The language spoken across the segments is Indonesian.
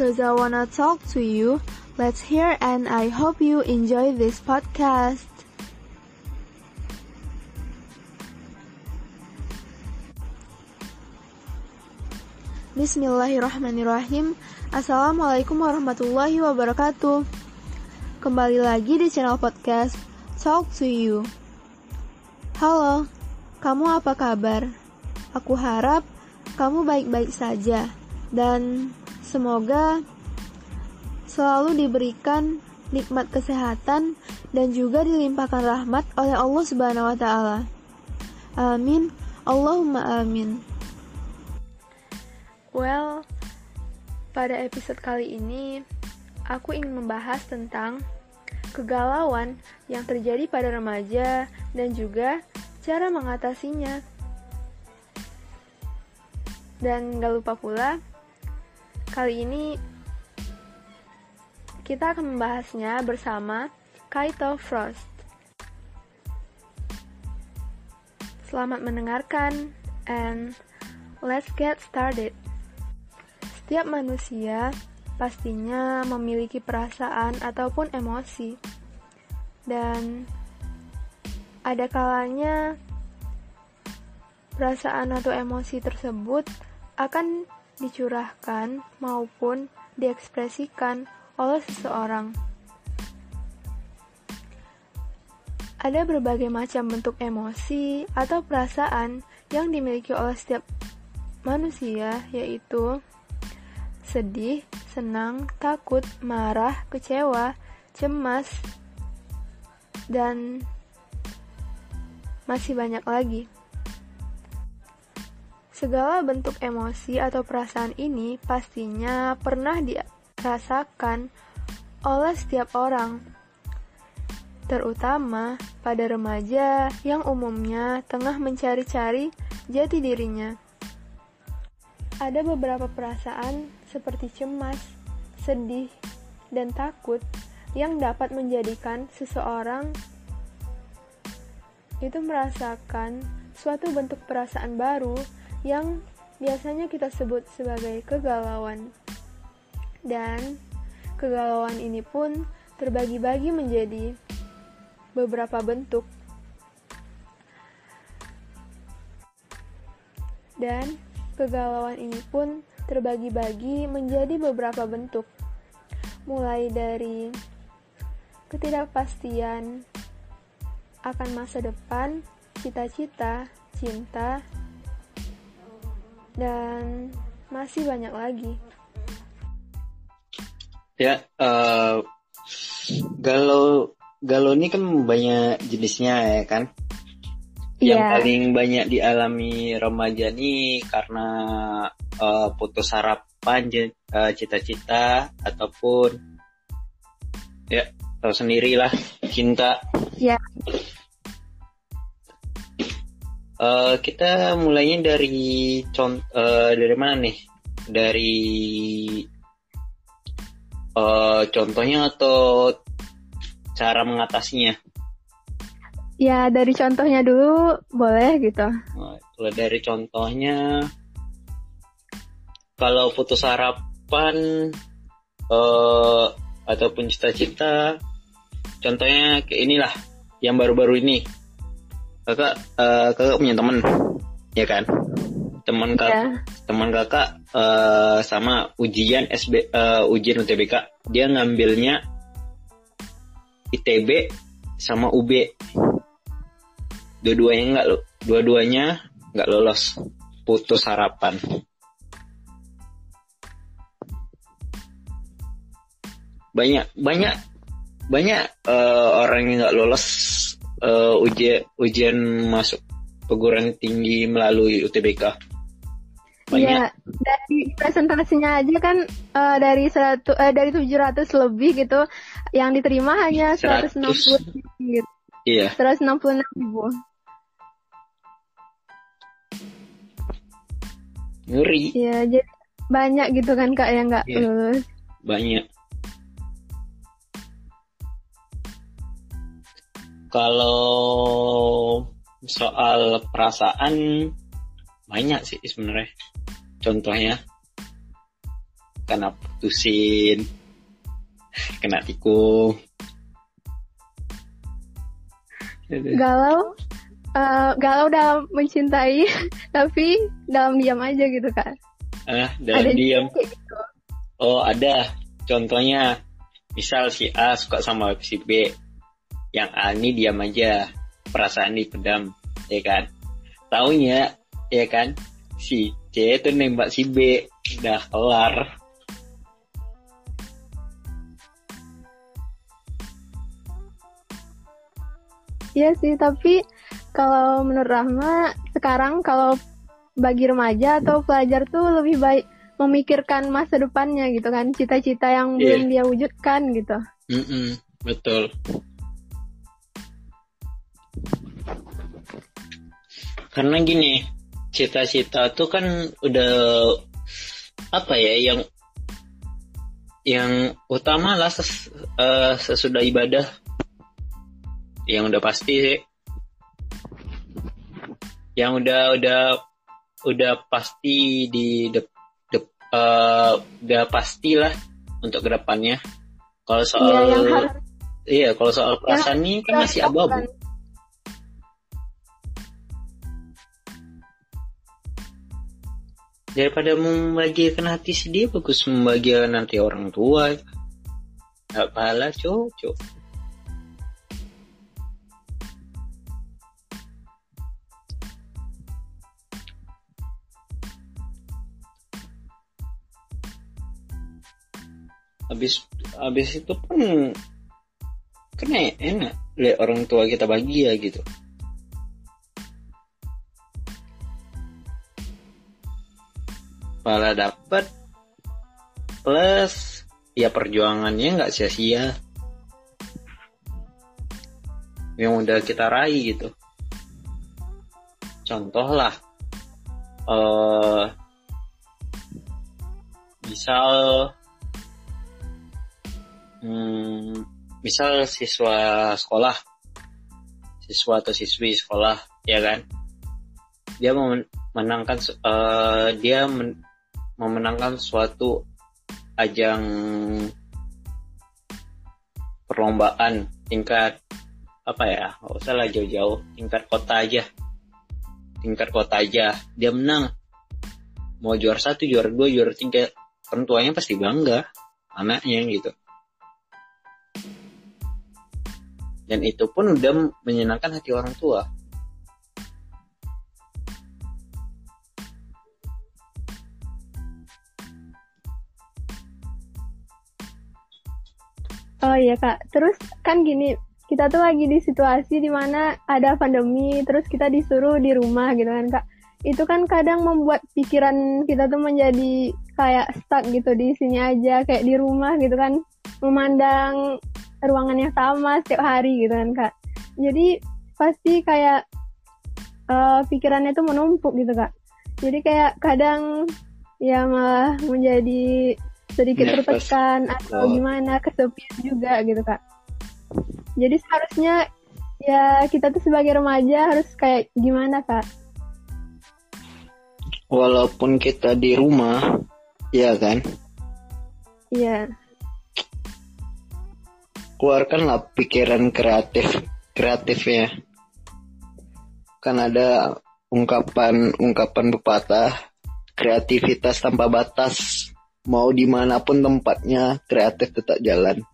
cause I wanna talk to you. Let's hear and I hope you enjoy this podcast. Bismillahirrahmanirrahim. Assalamualaikum warahmatullahi wabarakatuh. Kembali lagi di channel podcast Talk to You. Halo, kamu apa kabar? Aku harap kamu baik-baik saja dan semoga selalu diberikan nikmat kesehatan dan juga dilimpahkan rahmat oleh Allah Subhanahu wa taala. Amin. Allahumma amin. Well, pada episode kali ini aku ingin membahas tentang kegalauan yang terjadi pada remaja dan juga cara mengatasinya. Dan gak lupa pula, kali ini kita akan membahasnya bersama Kaito Frost. Selamat mendengarkan and let's get started. Setiap manusia pastinya memiliki perasaan ataupun emosi, dan ada kalanya perasaan atau emosi tersebut akan dicurahkan maupun diekspresikan oleh seseorang. Ada berbagai macam bentuk emosi atau perasaan yang dimiliki oleh setiap manusia, yaitu sedih, senang, takut, marah, kecewa, cemas, dan masih banyak lagi. Segala bentuk emosi atau perasaan ini pastinya pernah dirasakan oleh setiap orang, terutama pada remaja yang umumnya tengah mencari-cari jati dirinya. Ada beberapa perasaan seperti cemas, sedih, dan takut yang dapat menjadikan seseorang itu merasakan suatu bentuk perasaan baru yang biasanya kita sebut sebagai kegalauan. Dan kegalauan ini pun terbagi-bagi menjadi beberapa bentuk. Dan kegalauan ini pun terbagi-bagi menjadi beberapa bentuk, mulai dari ketidakpastian akan masa depan, cita-cita, cinta, dan masih banyak lagi. Ya, uh, galau galau ini kan banyak jenisnya ya kan. Yang yeah. paling banyak dialami remaja nih karena uh, putus harapan uh, cita-cita ataupun ya tahu sendirilah cinta ya uh, kita mulainya dari contoh uh, dari mana nih? Dari uh, contohnya atau cara mengatasinya? Ya dari contohnya dulu boleh gitu. Kalau dari contohnya kalau putus harapan uh, ataupun cita-cita contohnya kayak inilah yang baru-baru ini kakak uh, kakak punya teman ya kan? Teman kakak yeah. teman kakak uh, sama ujian SB uh, ujian UTBK dia ngambilnya ITB sama UB dua-duanya nggak lo dua-duanya nggak lolos. Putus harapan. Banyak banyak banyak uh, orang yang nggak lolos uh, ujian ujian masuk perguruan tinggi melalui UTBK. Iya, dari presentasinya aja kan uh, dari satu uh, dari 700 lebih gitu, yang diterima hanya 160 gitu. Iya. 166 ribu. Ngeri. Iya, jadi banyak gitu kan kak yang nggak iya. lulus. Banyak. Kalau soal perasaan banyak sih sebenarnya. Contohnya. Kena putusin kena tikung. Galau uh, galau dalam mencintai tapi dalam diam aja gitu kan ah dalam ada diam. gitu. oh ada. Contohnya misal si A suka sama si B yang A ini diam aja perasaan dipedam ya kan taunya ya kan si C itu nembak si B udah kelar Iya sih, tapi kalau menurut Rahma sekarang kalau bagi remaja atau pelajar tuh lebih baik memikirkan masa depannya gitu kan, cita-cita yang yeah. belum dia wujudkan gitu. Mm -mm, betul. Karena gini, cita-cita tuh kan udah apa ya yang yang utama lah ses, uh, sesudah ibadah. Yang udah pasti sih yang udah udah udah pasti di de, de, uh, udah pastilah untuk ke depannya. Kalau soal iya, iya kalau soal perasaan ini kan masih abu-abu daripada membagikan hati dia bagus membagikan nanti orang tua. Gak pala cocok habis habis itu pun kan enak. Lihat orang tua kita bahagia gitu malah dapat plus ya perjuangannya nggak sia-sia. Yang udah kita raih gitu. Contoh lah uh, misal hmm, misal siswa sekolah siswa atau siswi sekolah ya kan? Dia memenangkan uh, dia men, memenangkan suatu ajang perlombaan tingkat apa ya nggak usah lah jauh-jauh tingkat kota aja. Tingkat kota aja dia menang. Mau juara satu juara dua juara tiga orang tuanya pasti bangga anaknya gitu. Dan itu pun udah menyenangkan hati orang tua Oh iya kak, terus kan gini, kita tuh lagi di situasi di mana ada pandemi, terus kita disuruh di rumah gitu kan kak. Itu kan kadang membuat pikiran kita tuh menjadi kayak stuck gitu di sini aja, kayak di rumah gitu kan, memandang ruangan yang sama setiap hari gitu kan kak. Jadi pasti kayak uh, pikirannya tuh menumpuk gitu kak. Jadi kayak kadang ya malah menjadi sedikit Nervous. tertekan atau oh. gimana kesepian juga gitu kak. Jadi seharusnya ya kita tuh sebagai remaja harus kayak gimana kak? Walaupun kita di rumah ya kan? Iya. Keluarkanlah pikiran kreatif kreatifnya. Kan ada ungkapan ungkapan pepatah kreativitas tanpa batas mau di mana pun tempatnya kreatif tetap jalan.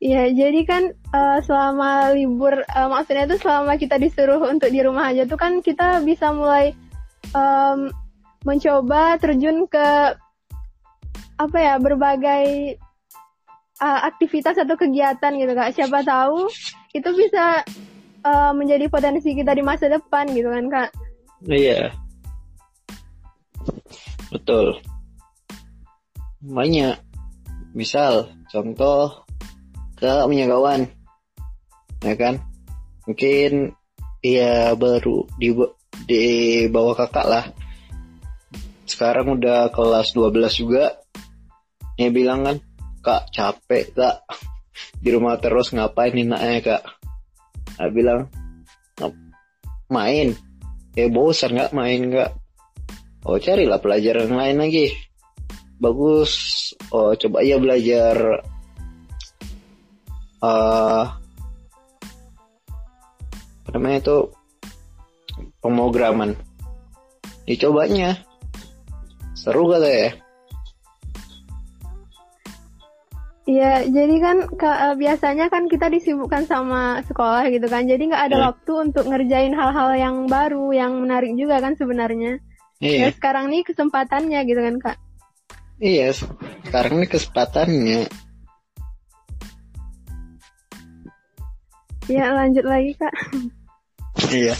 Iya, jadi kan uh, selama libur, uh, maksudnya itu selama kita disuruh untuk di rumah aja tuh kan kita bisa mulai um, mencoba terjun ke apa ya berbagai uh, aktivitas atau kegiatan gitu kak. Siapa tahu itu bisa uh, menjadi potensi kita di masa depan gitu kan kak. Iya betul. Banyak. Misal contoh ke punya kawan ya kan? Mungkin dia baru di di bawah kakak lah. Sekarang udah kelas 12 juga. Dia bilang kan kak capek kak. Di rumah terus ngapain enaknya kak? Aku bilang main. Ya bosan nggak main nggak oh carilah pelajaran lain lagi. Bagus. Oh, coba ya belajar uh, apa namanya itu? Pemrograman. Dicobanya. Seru kata ya? Iya, jadi kan ka, biasanya kan kita disibukkan sama sekolah gitu kan, jadi nggak ada Hmm. waktu untuk ngerjain hal-hal yang baru, yang menarik juga kan sebenarnya. Ya iya sekarang nih kesempatannya gitu kan kak. iya sekarang ini kesempatannya Ya lanjut lagi kak. iya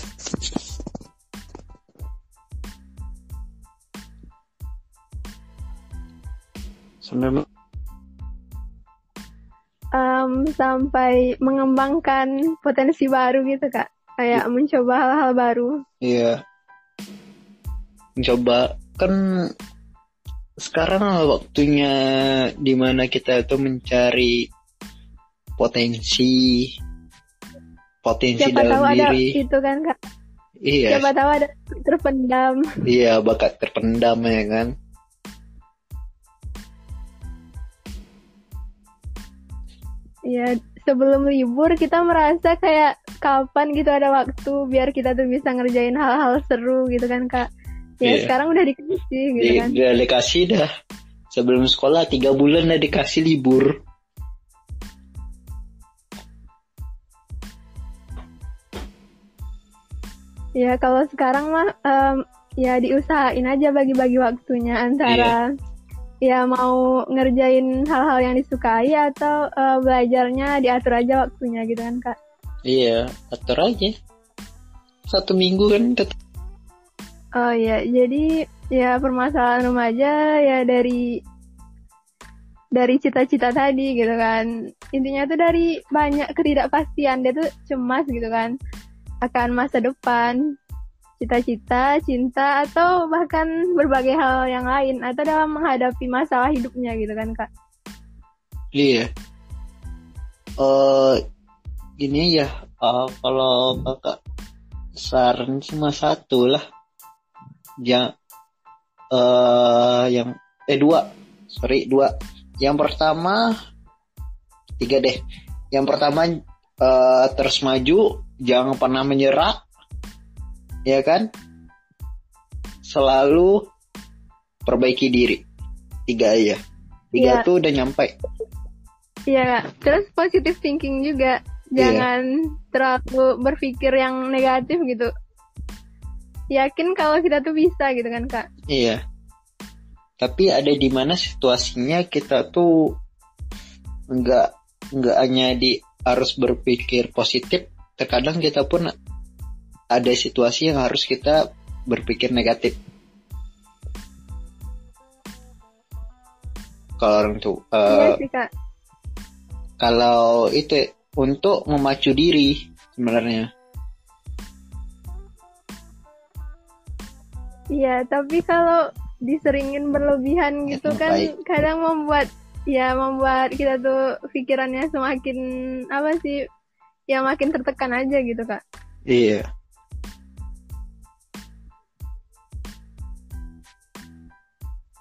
sebenarnya Em, sampai mengembangkan potensi baru gitu kak, kayak mencoba hal-hal baru. Iya. Coba kan sekarang waktunya di mana kita itu mencari potensi potensi Siapa tahu dalam ada diri. itu kan kak. Iya, Siapa tahu ada terpendam. iya bakat terpendam ya kan. Ya sebelum libur kita merasa kayak kapan gitu ada waktu biar kita tuh bisa ngerjain hal-hal seru gitu kan kak. Ya Iya. sekarang udah dikasih gitu kan. udah dikasih dah sebelum sekolah tiga bulan udah dikasih libur. Ya kalau sekarang mah em, ya diusahain aja bagi-bagi waktunya antara ya mau ngerjain hal-hal yang disukai atau eh, belajarnya diatur aja waktunya gitu kan kak. Iya, atur aja. Satu minggu kan tetap Oh ya jadi ya permasalahan remaja ya dari dari cita-cita tadi gitu kan intinya tuh dari banyak ketidakpastian dia tuh cemas gitu kan akan masa depan cita-cita cinta atau bahkan berbagai hal yang lain atau dalam menghadapi masalah hidupnya gitu kan kak Iya. Eh gini ya, eh, kalau kakak saran cuma satu lah. Yang eh yang eh dua, sorry dua. Yang pertama tiga deh. Yang pertama eh terus maju, jangan pernah menyerah, ya kan? Selalu perbaiki diri. Tiga aja. Tiga Iya. tuh udah nyampe. Iya terus positive thinking juga jangan terlalu berpikir yang negatif gitu yakin kalau kita tuh bisa gitu kan kak Iya. Tapi ada di mana situasinya kita tuh nggak nggak hanya di harus berpikir positif. Terkadang kita pun ada situasi yang harus kita berpikir negatif. Kalau orang tuh, iya eh, sih kak kalau itu untuk memacu diri sebenarnya. Iya, tapi kalau diseringin berlebihan Ya, gitu kan baik. kadang membuat ya membuat kita tuh pikirannya semakin apa sih ya makin tertekan aja gitu kak. Iya.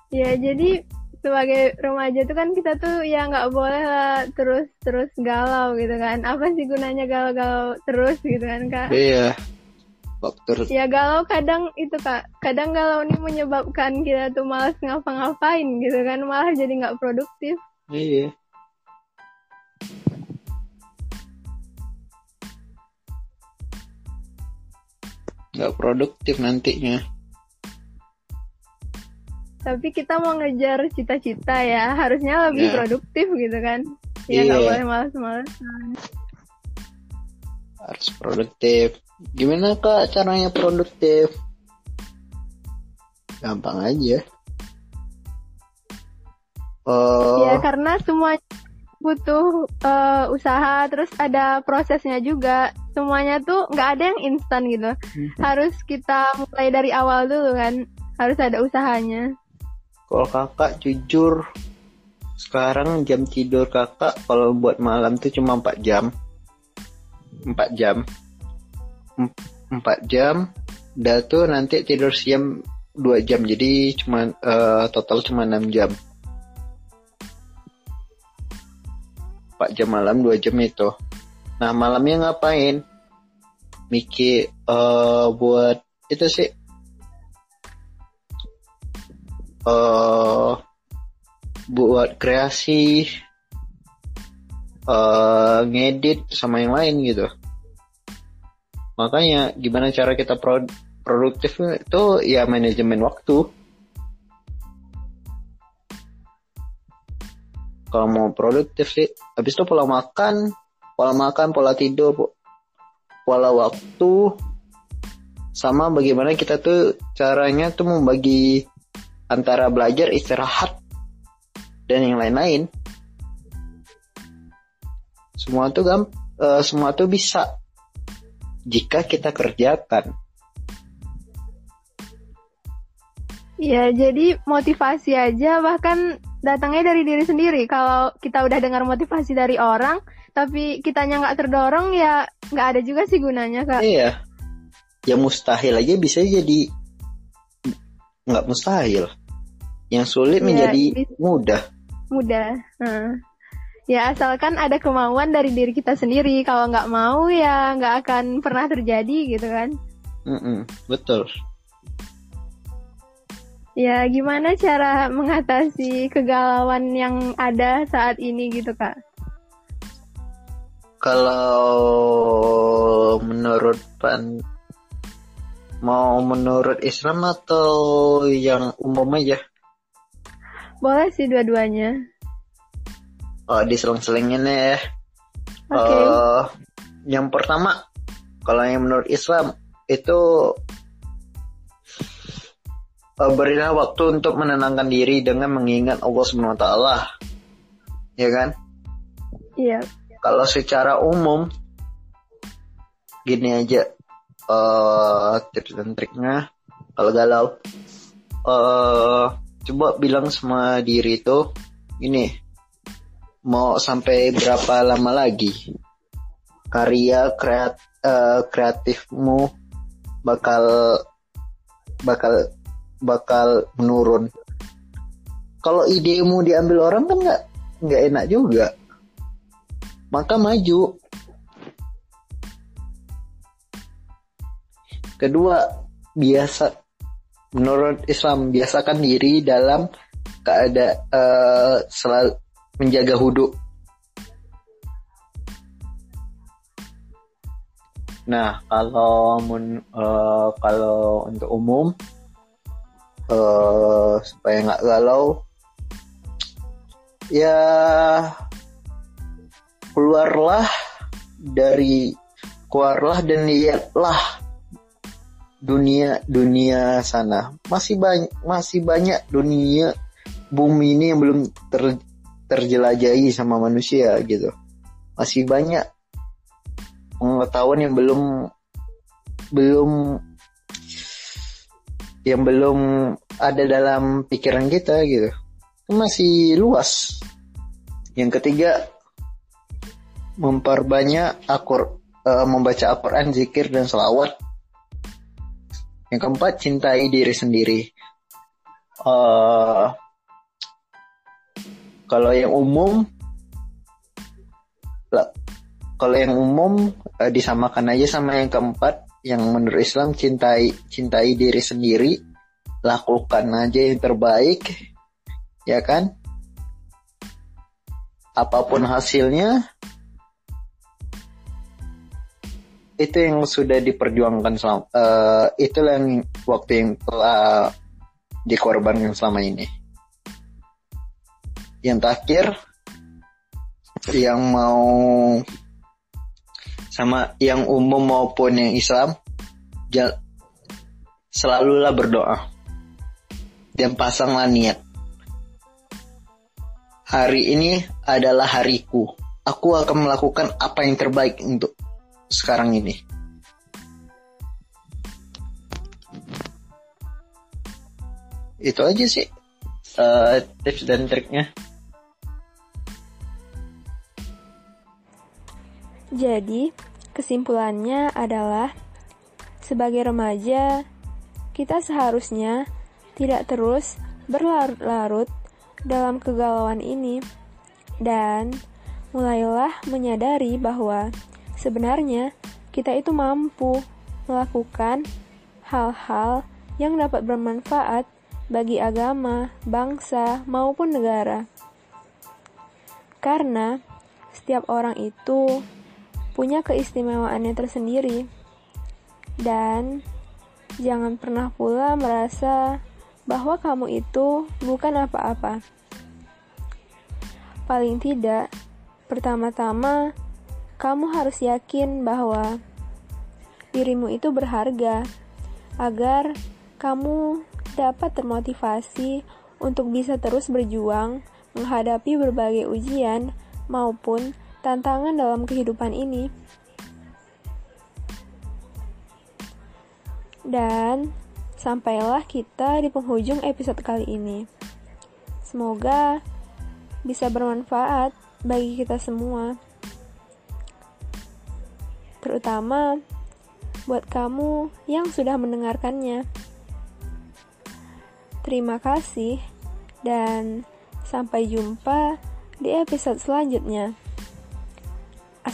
Ya jadi sebagai remaja tuh kan kita tuh ya nggak boleh lah terus terus galau gitu kan. Apa sih gunanya galau-galau terus gitu kan kak? Iya. Faktor Ya galau kadang itu kak, kadang galau ini menyebabkan kita tuh malas ngapa-ngapain gitu kan, malah jadi nggak produktif. Iya. Nggak produktif nantinya. Tapi kita mau ngejar cita-cita ya, harusnya lebih Ya. produktif gitu kan. Ya nggak Iya. boleh malas-malas. Harus produktif. Gimana kak caranya produktif? Gampang aja. Oh, Ya karena semua butuh eh, usaha, terus ada prosesnya juga. Semuanya tuh nggak ada yang instan gitu. Hmm. Harus kita mulai dari awal dulu kan, harus ada usahanya. kalau kakak jujur, sekarang jam tidur kakak kalau buat malam tuh cuma 4 jam. 4 jam. 4 jam dan tuh nanti tidur siang 2 jam jadi cuma uh, total cuma 6 jam. 4 jam malam 2 jam itu. Nah malamnya ngapain? Miki uh, eh, buat itu sih. Uh, buat kreasi uh, ngedit sama yang lain gitu makanya gimana cara kita pro produktif itu ya manajemen waktu. Kalau mau produktif sih habis itu pola makan pola makan pola tidur pola waktu sama bagaimana kita tuh caranya tuh membagi antara belajar istirahat dan yang lain-lain. Semua tuh gam uh, semua tuh bisa jika kita kerjakan Ya, jadi motivasi aja bahkan datangnya dari diri sendiri. Kalau kita udah dengar motivasi dari orang, tapi kitanya nggak terdorong, ya nggak ada juga sih gunanya, Kak. Iya. Ya mustahil aja bisa jadi nggak mustahil. Yang sulit ya, menjadi mudah. Mudah. Hmm. Ya asalkan ada kemauan dari diri kita sendiri. Kalau nggak mau ya nggak akan pernah terjadi gitu kan. Mm -mm, betul. Ya, gimana cara mengatasi kegalauan yang ada saat ini gitu, Kak? Kalau menurut pan mau menurut Islam atau yang umum aja? Boleh sih dua-duanya. Oh, diselang-selingin ya. Oke. Okay. Uh, yang pertama, kalau yang menurut Islam itu uh, berilah waktu untuk menenangkan diri dengan mengingat Allah Subhanahu wa taala. Ya kan? Iya. Kalau secara umum gini aja uh, tips dan triknya kalau galau uh, coba bilang sama diri itu ini mau sampai berapa lama lagi karya kreat, uh, kreatifmu bakal bakal bakal menurun. Kalau idemu diambil orang kan nggak nggak enak juga. Maka maju. Kedua, biasa menurut Islam biasakan diri dalam keadaan uh, selalu menjaga hudu. Nah, kalau mun, uh, kalau untuk umum uh, supaya nggak galau ya keluarlah dari keluarlah dan lihatlah dunia dunia sana masih banyak masih banyak dunia bumi ini yang belum ter, terjelajahi sama manusia gitu. Masih banyak pengetahuan yang belum belum yang belum ada dalam pikiran kita gitu. Masih luas. Yang ketiga memperbanyak akur uh, membaca Al-Quran, zikir dan selawat. Yang keempat cintai diri sendiri. Uh, kalau yang umum kalau yang umum uh, disamakan aja sama yang keempat. Yang menurut Islam cintai cintai diri sendiri lakukan aja yang terbaik ya kan? Apa pun hasilnya itu yang sudah diperjuangkan selama uh, itulah yang waktu yang telah dikorbankan selama ini yang terakhir yang mau sama yang umum maupun yang Islam selalulah berdoa dan pasanglah niat. Hari ini adalah hariku. Aku akan melakukan apa yang terbaik untuk sekarang ini. Itu aja sih uh, tips dan triknya. Jadi, Kesimpulannya adalah, sebagai remaja, kita seharusnya tidak terus berlarut-larut dalam kegalauan ini dan mulailah menyadari bahwa sebenarnya kita itu mampu melakukan hal-hal yang dapat bermanfaat bagi agama, bangsa, maupun negara. Karena setiap orang itu punya keistimewaannya tersendiri. Dan jangan pernah pula merasa bahwa kamu itu bukan apa-apa. Paling tidak, pertama-tama kamu harus yakin bahwa dirimu itu berharga agar kamu dapat termotivasi untuk bisa terus berjuang menghadapi berbagai ujian maupun tantangan dalam kehidupan ini. Dan sampailah kita di penghujung episode kali ini. Semoga bisa bermanfaat bagi kita semua. Terutama buat kamu yang sudah mendengarkannya. Terima kasih, dan sampai jumpa di episode selanjutnya.